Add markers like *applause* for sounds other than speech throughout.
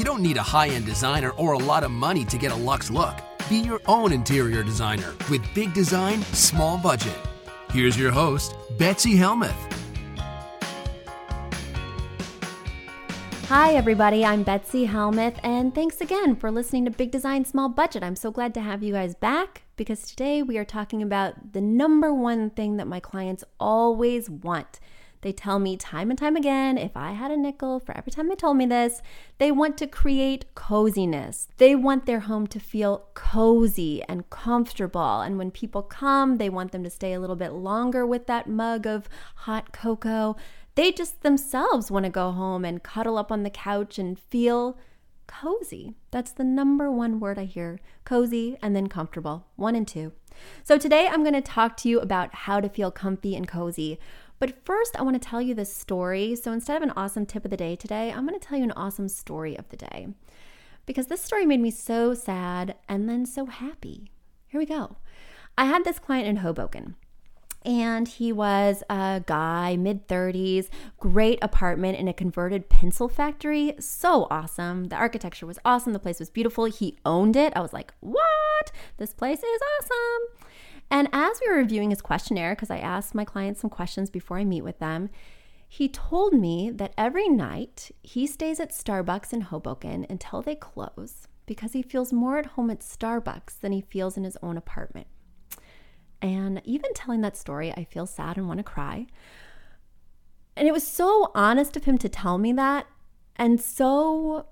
You don't need a high end designer or a lot of money to get a luxe look. Be your own interior designer with big design, small budget. Here's your host, Betsy Helmuth. Hi, everybody. I'm Betsy Helmuth, and thanks again for listening to Big Design Small Budget. I'm so glad to have you guys back because today we are talking about the number one thing that my clients always want they tell me time and time again if I had a nickel for every time they told me this, they want to create coziness. They want their home to feel cozy and comfortable. And when people come, they want them to stay a little bit longer with that mug of hot cocoa. They just themselves want to go home and cuddle up on the couch and feel cozy. That's the number one word I hear cozy and then comfortable. One and two. So, today I'm going to talk to you about how to feel comfy and cozy. But first, I want to tell you this story. So instead of an awesome tip of the day today, I'm going to tell you an awesome story of the day. Because this story made me so sad and then so happy. Here we go. I had this client in Hoboken. And he was a guy, mid 30s, great apartment in a converted pencil factory. So awesome. The architecture was awesome. The place was beautiful. He owned it. I was like, what? This place is awesome. And as we were reviewing his questionnaire, because I asked my clients some questions before I meet with them, he told me that every night he stays at Starbucks in Hoboken until they close because he feels more at home at Starbucks than he feels in his own apartment. And even telling that story, I feel sad and want to cry. And it was so honest of him to tell me that and so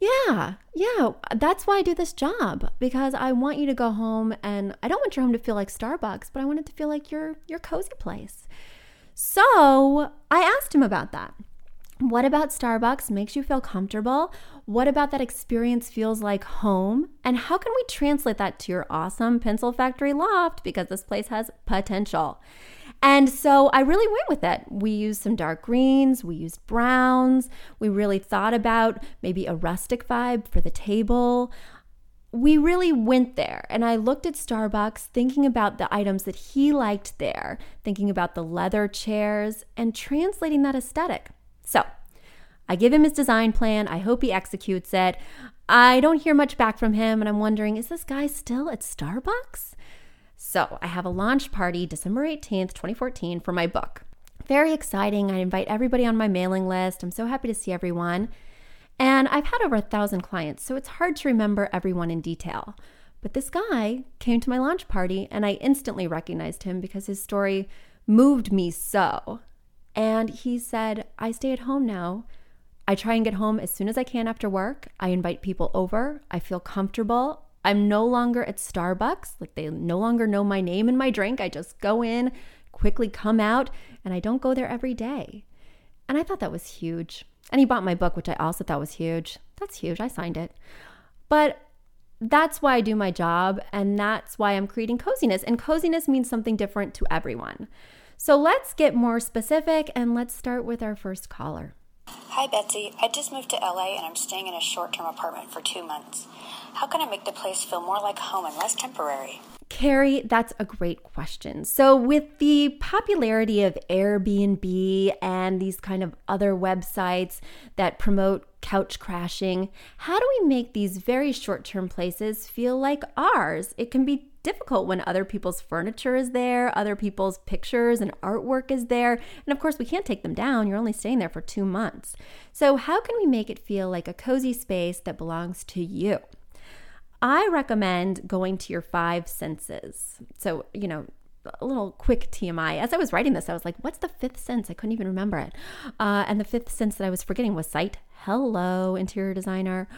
yeah, yeah. That's why I do this job because I want you to go home and I don't want your home to feel like Starbucks, but I want it to feel like your your cozy place. So, I asked him about that. What about Starbucks makes you feel comfortable? What about that experience feels like home? And how can we translate that to your awesome pencil factory loft because this place has potential? And so I really went with it. We used some dark greens, we used browns, we really thought about maybe a rustic vibe for the table. We really went there, and I looked at Starbucks thinking about the items that he liked there, thinking about the leather chairs, and translating that aesthetic. So I give him his design plan. I hope he executes it. I don't hear much back from him, and I'm wondering is this guy still at Starbucks? So I have a launch party December 18th, 2014 for my book. Very exciting. I invite everybody on my mailing list. I'm so happy to see everyone. And I've had over a thousand clients, so it's hard to remember everyone in detail. But this guy came to my launch party and I instantly recognized him because his story moved me so. And he said, I stay at home now. I try and get home as soon as I can after work. I invite people over. I feel comfortable. I'm no longer at Starbucks. Like they no longer know my name and my drink. I just go in, quickly come out, and I don't go there every day. And I thought that was huge. And he bought my book, which I also thought was huge. That's huge. I signed it. But that's why I do my job. And that's why I'm creating coziness. And coziness means something different to everyone. So let's get more specific and let's start with our first caller. Hi, Betsy. I just moved to LA and I'm staying in a short term apartment for two months. How can I make the place feel more like home and less temporary? Carrie, that's a great question. So, with the popularity of Airbnb and these kind of other websites that promote couch crashing, how do we make these very short term places feel like ours? It can be difficult when other people's furniture is there, other people's pictures and artwork is there. And of course, we can't take them down. You're only staying there for two months. So, how can we make it feel like a cozy space that belongs to you? I recommend going to your five senses. So, you know, a little quick TMI. As I was writing this, I was like, what's the fifth sense? I couldn't even remember it. Uh, and the fifth sense that I was forgetting was sight. Hello, interior designer.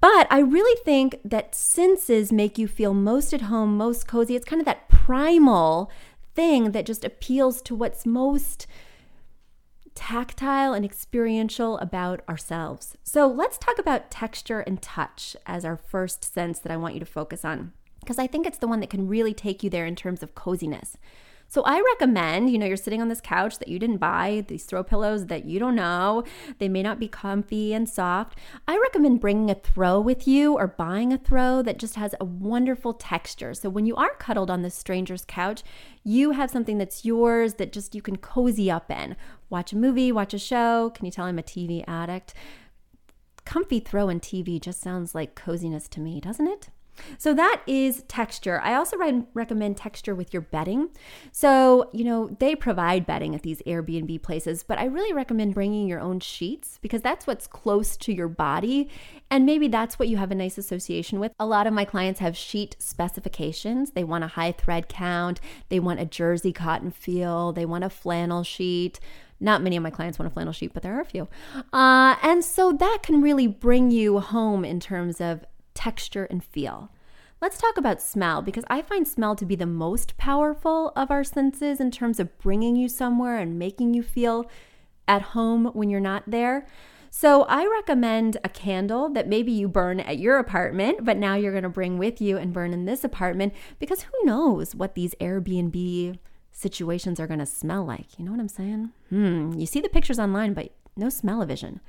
But I really think that senses make you feel most at home, most cozy. It's kind of that primal thing that just appeals to what's most tactile and experiential about ourselves. So let's talk about texture and touch as our first sense that I want you to focus on, because I think it's the one that can really take you there in terms of coziness. So I recommend, you know, you're sitting on this couch that you didn't buy, these throw pillows that you don't know, they may not be comfy and soft. I recommend bringing a throw with you or buying a throw that just has a wonderful texture. So when you are cuddled on this stranger's couch, you have something that's yours that just you can cozy up in. Watch a movie, watch a show. Can you tell I'm a TV addict? Comfy throw and TV just sounds like coziness to me, doesn't it? So that is texture. I also re- recommend texture with your bedding. So, you know, they provide bedding at these Airbnb places, but I really recommend bringing your own sheets because that's what's close to your body. And maybe that's what you have a nice association with. A lot of my clients have sheet specifications. They want a high thread count, they want a jersey cotton feel, they want a flannel sheet. Not many of my clients want a flannel sheet, but there are a few. Uh, and so that can really bring you home in terms of texture, and feel. Let's talk about smell because I find smell to be the most powerful of our senses in terms of bringing you somewhere and making you feel at home when you're not there. So, I recommend a candle that maybe you burn at your apartment, but now you're going to bring with you and burn in this apartment because who knows what these Airbnb situations are going to smell like. You know what I'm saying? Hmm, you see the pictures online, but no smell-o-vision.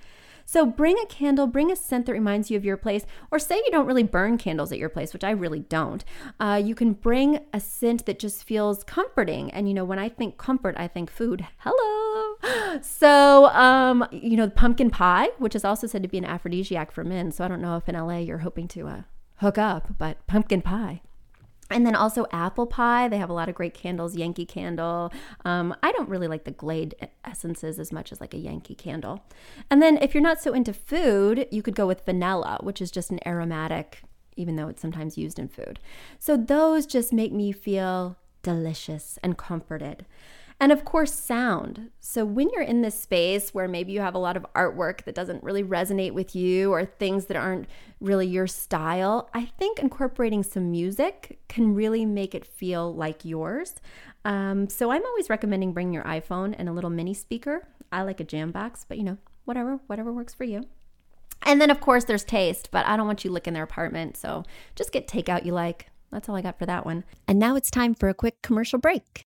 So bring a candle, bring a scent that reminds you of your place, or say you don't really burn candles at your place, which I really don't. Uh, you can bring a scent that just feels comforting. And you know, when I think comfort, I think food. Hello. *gasps* So, um, you know, pumpkin pie, which is also said to be an aphrodisiac for men. So I don't know if in LA you're hoping to uh, hook up, but pumpkin pie. And then also apple pie. They have a lot of great candles, Yankee candle. Um, I don't really like the Glade essences as much as like a Yankee candle. And then if you're not so into food, you could go with vanilla, which is just an aromatic, even though it's sometimes used in food. So those just make me feel delicious and comforted. And of course, sound. So, when you're in this space where maybe you have a lot of artwork that doesn't really resonate with you or things that aren't really your style, I think incorporating some music can really make it feel like yours. Um, so, I'm always recommending bringing your iPhone and a little mini speaker. I like a jam box, but you know, whatever, whatever works for you. And then, of course, there's taste, but I don't want you licking their apartment. So, just get takeout you like. That's all I got for that one. And now it's time for a quick commercial break.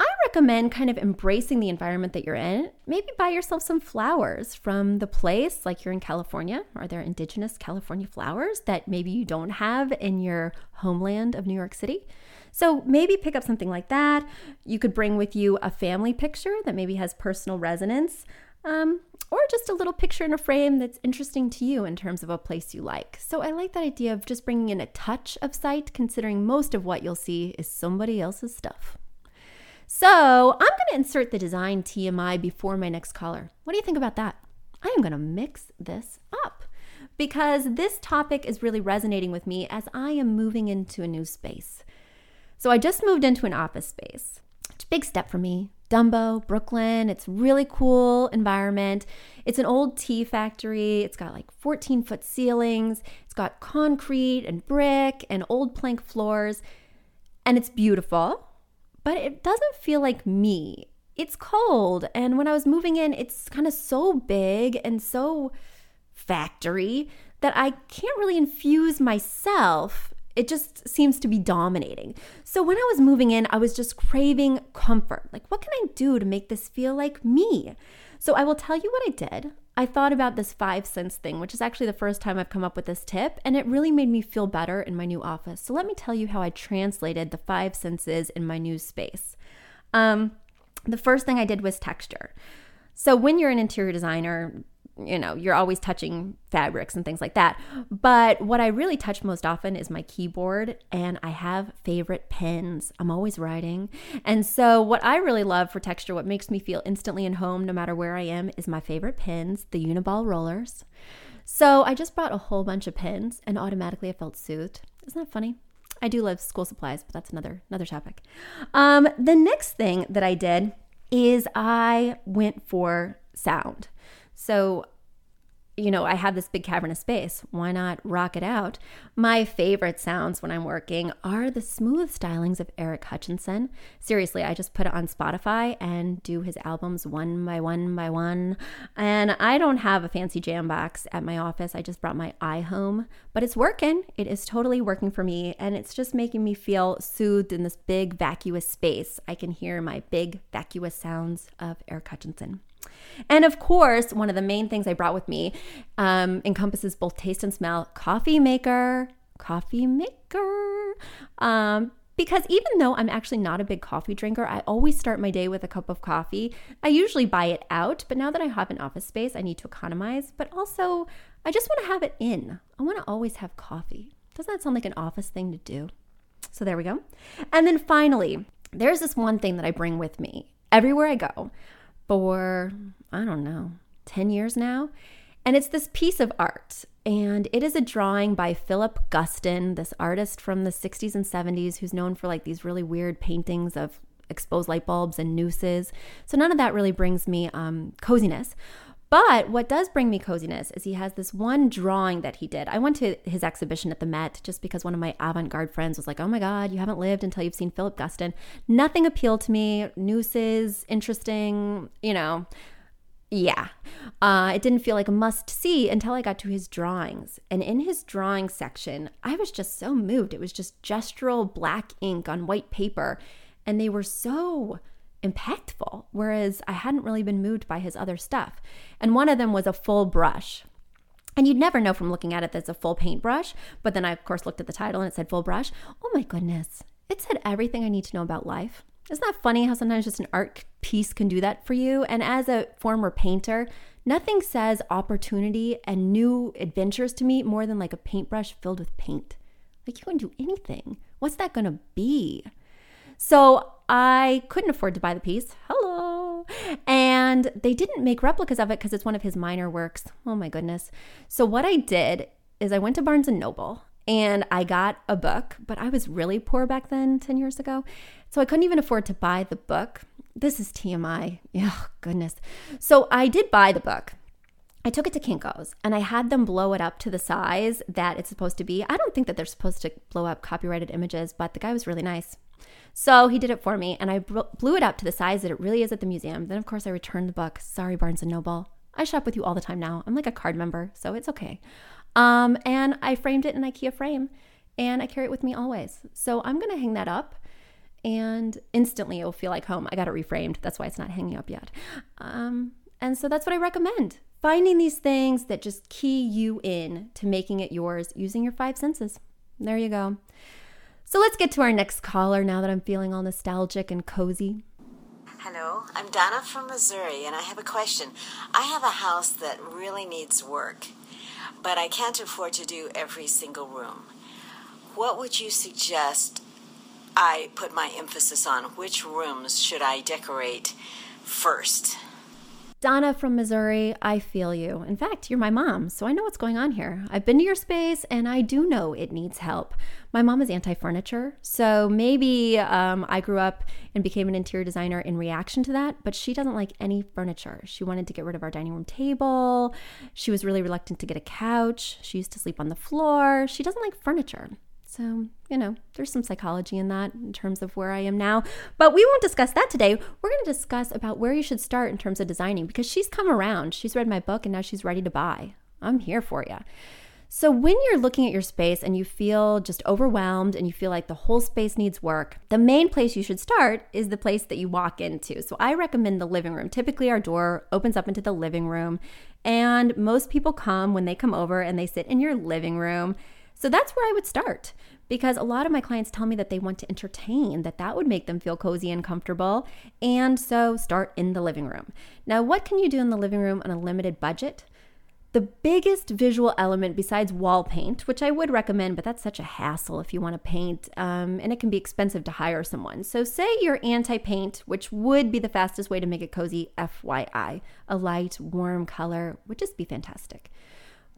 I recommend kind of embracing the environment that you're in. Maybe buy yourself some flowers from the place, like you're in California. Are there indigenous California flowers that maybe you don't have in your homeland of New York City? So maybe pick up something like that. You could bring with you a family picture that maybe has personal resonance. Um, or just a little picture in a frame that's interesting to you in terms of a place you like. So I like that idea of just bringing in a touch of sight, considering most of what you'll see is somebody else's stuff. So I'm going to insert the design TMI before my next caller. What do you think about that? I am going to mix this up because this topic is really resonating with me as I am moving into a new space. So I just moved into an office space. It's a big step for me. Dumbo, Brooklyn. It's really cool environment. It's an old tea factory. It's got like 14 foot ceilings. It's got concrete and brick and old plank floors. And it's beautiful but it doesn't feel like me. It's cold. And when I was moving in, it's kind of so big and so factory that I can't really infuse myself. It just seems to be dominating. So when I was moving in, I was just craving comfort. Like, what can I do to make this feel like me? So I will tell you what I did. I thought about this five sense thing, which is actually the first time I've come up with this tip, and it really made me feel better in my new office. So let me tell you how I translated the five senses in my new space. Um, the first thing I did was texture. So when you're an interior designer, you know, you're always touching fabrics and things like that. But what I really touch most often is my keyboard, and I have favorite pens. I'm always writing. And so, what I really love for texture, what makes me feel instantly in home no matter where I am, is my favorite pens, the Uniball rollers. So, I just brought a whole bunch of pens, and automatically I felt soothed. Isn't that funny? I do love school supplies, but that's another another topic. Um, the next thing that I did is I went for sound. So, you know, I have this big cavernous space. Why not rock it out? My favorite sounds when I'm working are the smooth stylings of Eric Hutchinson. Seriously, I just put it on Spotify and do his albums one by one by one. And I don't have a fancy jam box at my office. I just brought my iHome, but it's working. It is totally working for me. And it's just making me feel soothed in this big, vacuous space. I can hear my big, vacuous sounds of Eric Hutchinson. And of course, one of the main things I brought with me um, encompasses both taste and smell coffee maker, coffee maker. Um, because even though I'm actually not a big coffee drinker, I always start my day with a cup of coffee. I usually buy it out, but now that I have an office space, I need to economize. But also, I just want to have it in. I want to always have coffee. Doesn't that sound like an office thing to do? So there we go. And then finally, there's this one thing that I bring with me everywhere I go for, I don't know, 10 years now. And it's this piece of art. And it is a drawing by Philip Guston, this artist from the 60s and 70s who's known for like these really weird paintings of exposed light bulbs and nooses. So none of that really brings me um, coziness. But what does bring me coziness is he has this one drawing that he did. I went to his exhibition at the Met just because one of my avant garde friends was like, oh my God, you haven't lived until you've seen Philip Guston. Nothing appealed to me. Nooses, interesting, you know. Yeah. Uh, it didn't feel like a must see until I got to his drawings. And in his drawing section, I was just so moved. It was just gestural black ink on white paper. And they were so impactful, whereas I hadn't really been moved by his other stuff. And one of them was a full brush. And you'd never know from looking at it that it's a full paintbrush. But then I, of course, looked at the title and it said full brush. Oh my goodness. It said everything I need to know about life. Isn't that funny how sometimes just an art piece can do that for you? And as a former painter, nothing says opportunity and new adventures to me more than like a paintbrush filled with paint. Like you can do anything. What's that going to be? So I couldn't afford to buy the piece. Hello. And they didn't make replicas of it because it's one of his minor works. Oh my goodness. So what I did is I went to Barnes and Noble and I got a book, but I was really poor back then, 10 years ago. So I couldn't even afford to buy the book. This is TMI. Oh, goodness. So I did buy the book. I took it to Kinko's and I had them blow it up to the size that it's supposed to be. I don't think that they're supposed to blow up copyrighted images, but the guy was really nice. So he did it for me, and I blew it up to the size that it really is at the museum. Then, of course, I returned the book. Sorry, Barnes and Noble. I shop with you all the time now. I'm like a card member, so it's okay. Um, and I framed it in IKEA frame, and I carry it with me always. So I'm going to hang that up and instantly it'll feel like home. I got it reframed. That's why it's not hanging up yet. Um, and so that's what I recommend. Finding these things that just key you in to making it yours using your five senses. There you go. So let's get to our next caller now that I'm feeling all nostalgic and cozy. Hello, I'm Donna from Missouri, and I have a question. I have a house that really needs work, but I can't afford to do every single room. What would you suggest I put my emphasis on? Which rooms should I decorate first? Donna from Missouri, I feel you. In fact, you're my mom, so I know what's going on here. I've been to your space and I do know it needs help. My mom is anti furniture, so maybe um, I grew up and became an interior designer in reaction to that, but she doesn't like any furniture. She wanted to get rid of our dining room table. She was really reluctant to get a couch. She used to sleep on the floor. She doesn't like furniture. So, you know, there's some psychology in that in terms of where I am now. But we won't discuss that today. We're going to discuss about where you should start in terms of designing because she's come around. She's read my book and now she's ready to buy. I'm here for you. So, when you're looking at your space and you feel just overwhelmed and you feel like the whole space needs work, the main place you should start is the place that you walk into. So, I recommend the living room. Typically, our door opens up into the living room, and most people come when they come over and they sit in your living room so that's where I would start because a lot of my clients tell me that they want to entertain, that that would make them feel cozy and comfortable. And so start in the living room. Now, what can you do in the living room on a limited budget? The biggest visual element besides wall paint, which I would recommend, but that's such a hassle if you want to paint, um, and it can be expensive to hire someone. So, say you're anti paint, which would be the fastest way to make it cozy, FYI. A light, warm color would just be fantastic.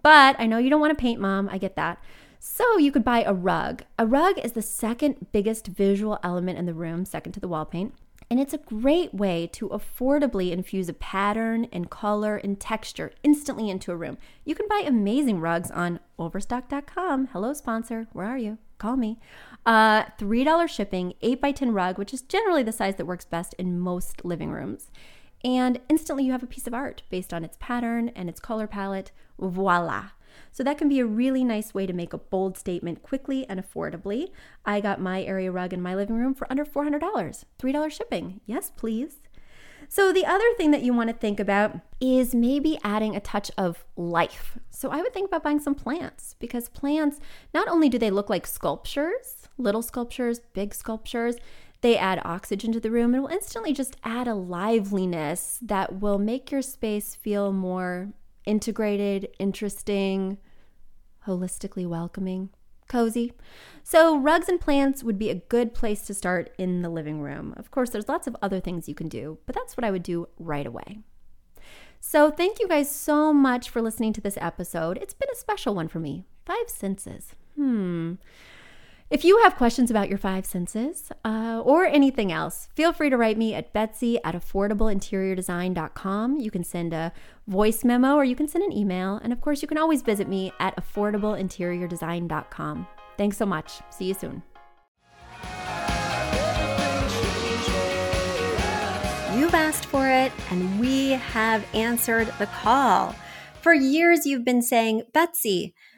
But I know you don't want to paint, mom. I get that. So you could buy a rug. A rug is the second biggest visual element in the room, second to the wall paint. And it's a great way to affordably infuse a pattern and color and texture instantly into a room. You can buy amazing rugs on overstock.com. Hello, sponsor. Where are you? Call me. Uh, $3 shipping, 8 by 10 rug, which is generally the size that works best in most living rooms. And instantly you have a piece of art based on its pattern and its color palette. Voila. So that can be a really nice way to make a bold statement quickly and affordably. I got my area rug in my living room for under $400, $3 shipping. Yes, please. So, the other thing that you want to think about is maybe adding a touch of life. So, I would think about buying some plants because plants, not only do they look like sculptures, little sculptures, big sculptures, they add oxygen to the room and will instantly just add a liveliness that will make your space feel more integrated, interesting, holistically welcoming, cozy. So, rugs and plants would be a good place to start in the living room. Of course, there's lots of other things you can do, but that's what I would do right away. So, thank you guys so much for listening to this episode. It's been a special one for me. Five senses. Hmm. If you have questions about your five senses uh, or anything else, feel free to write me at betsy at affordableinteriordesign.com. You can send a voice memo or you can send an email. And of course, you can always visit me at affordableinteriordesign.com. Thanks so much. See you soon. You've asked for it, and we have answered the call. For years, you've been saying, Betsy,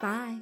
Bye.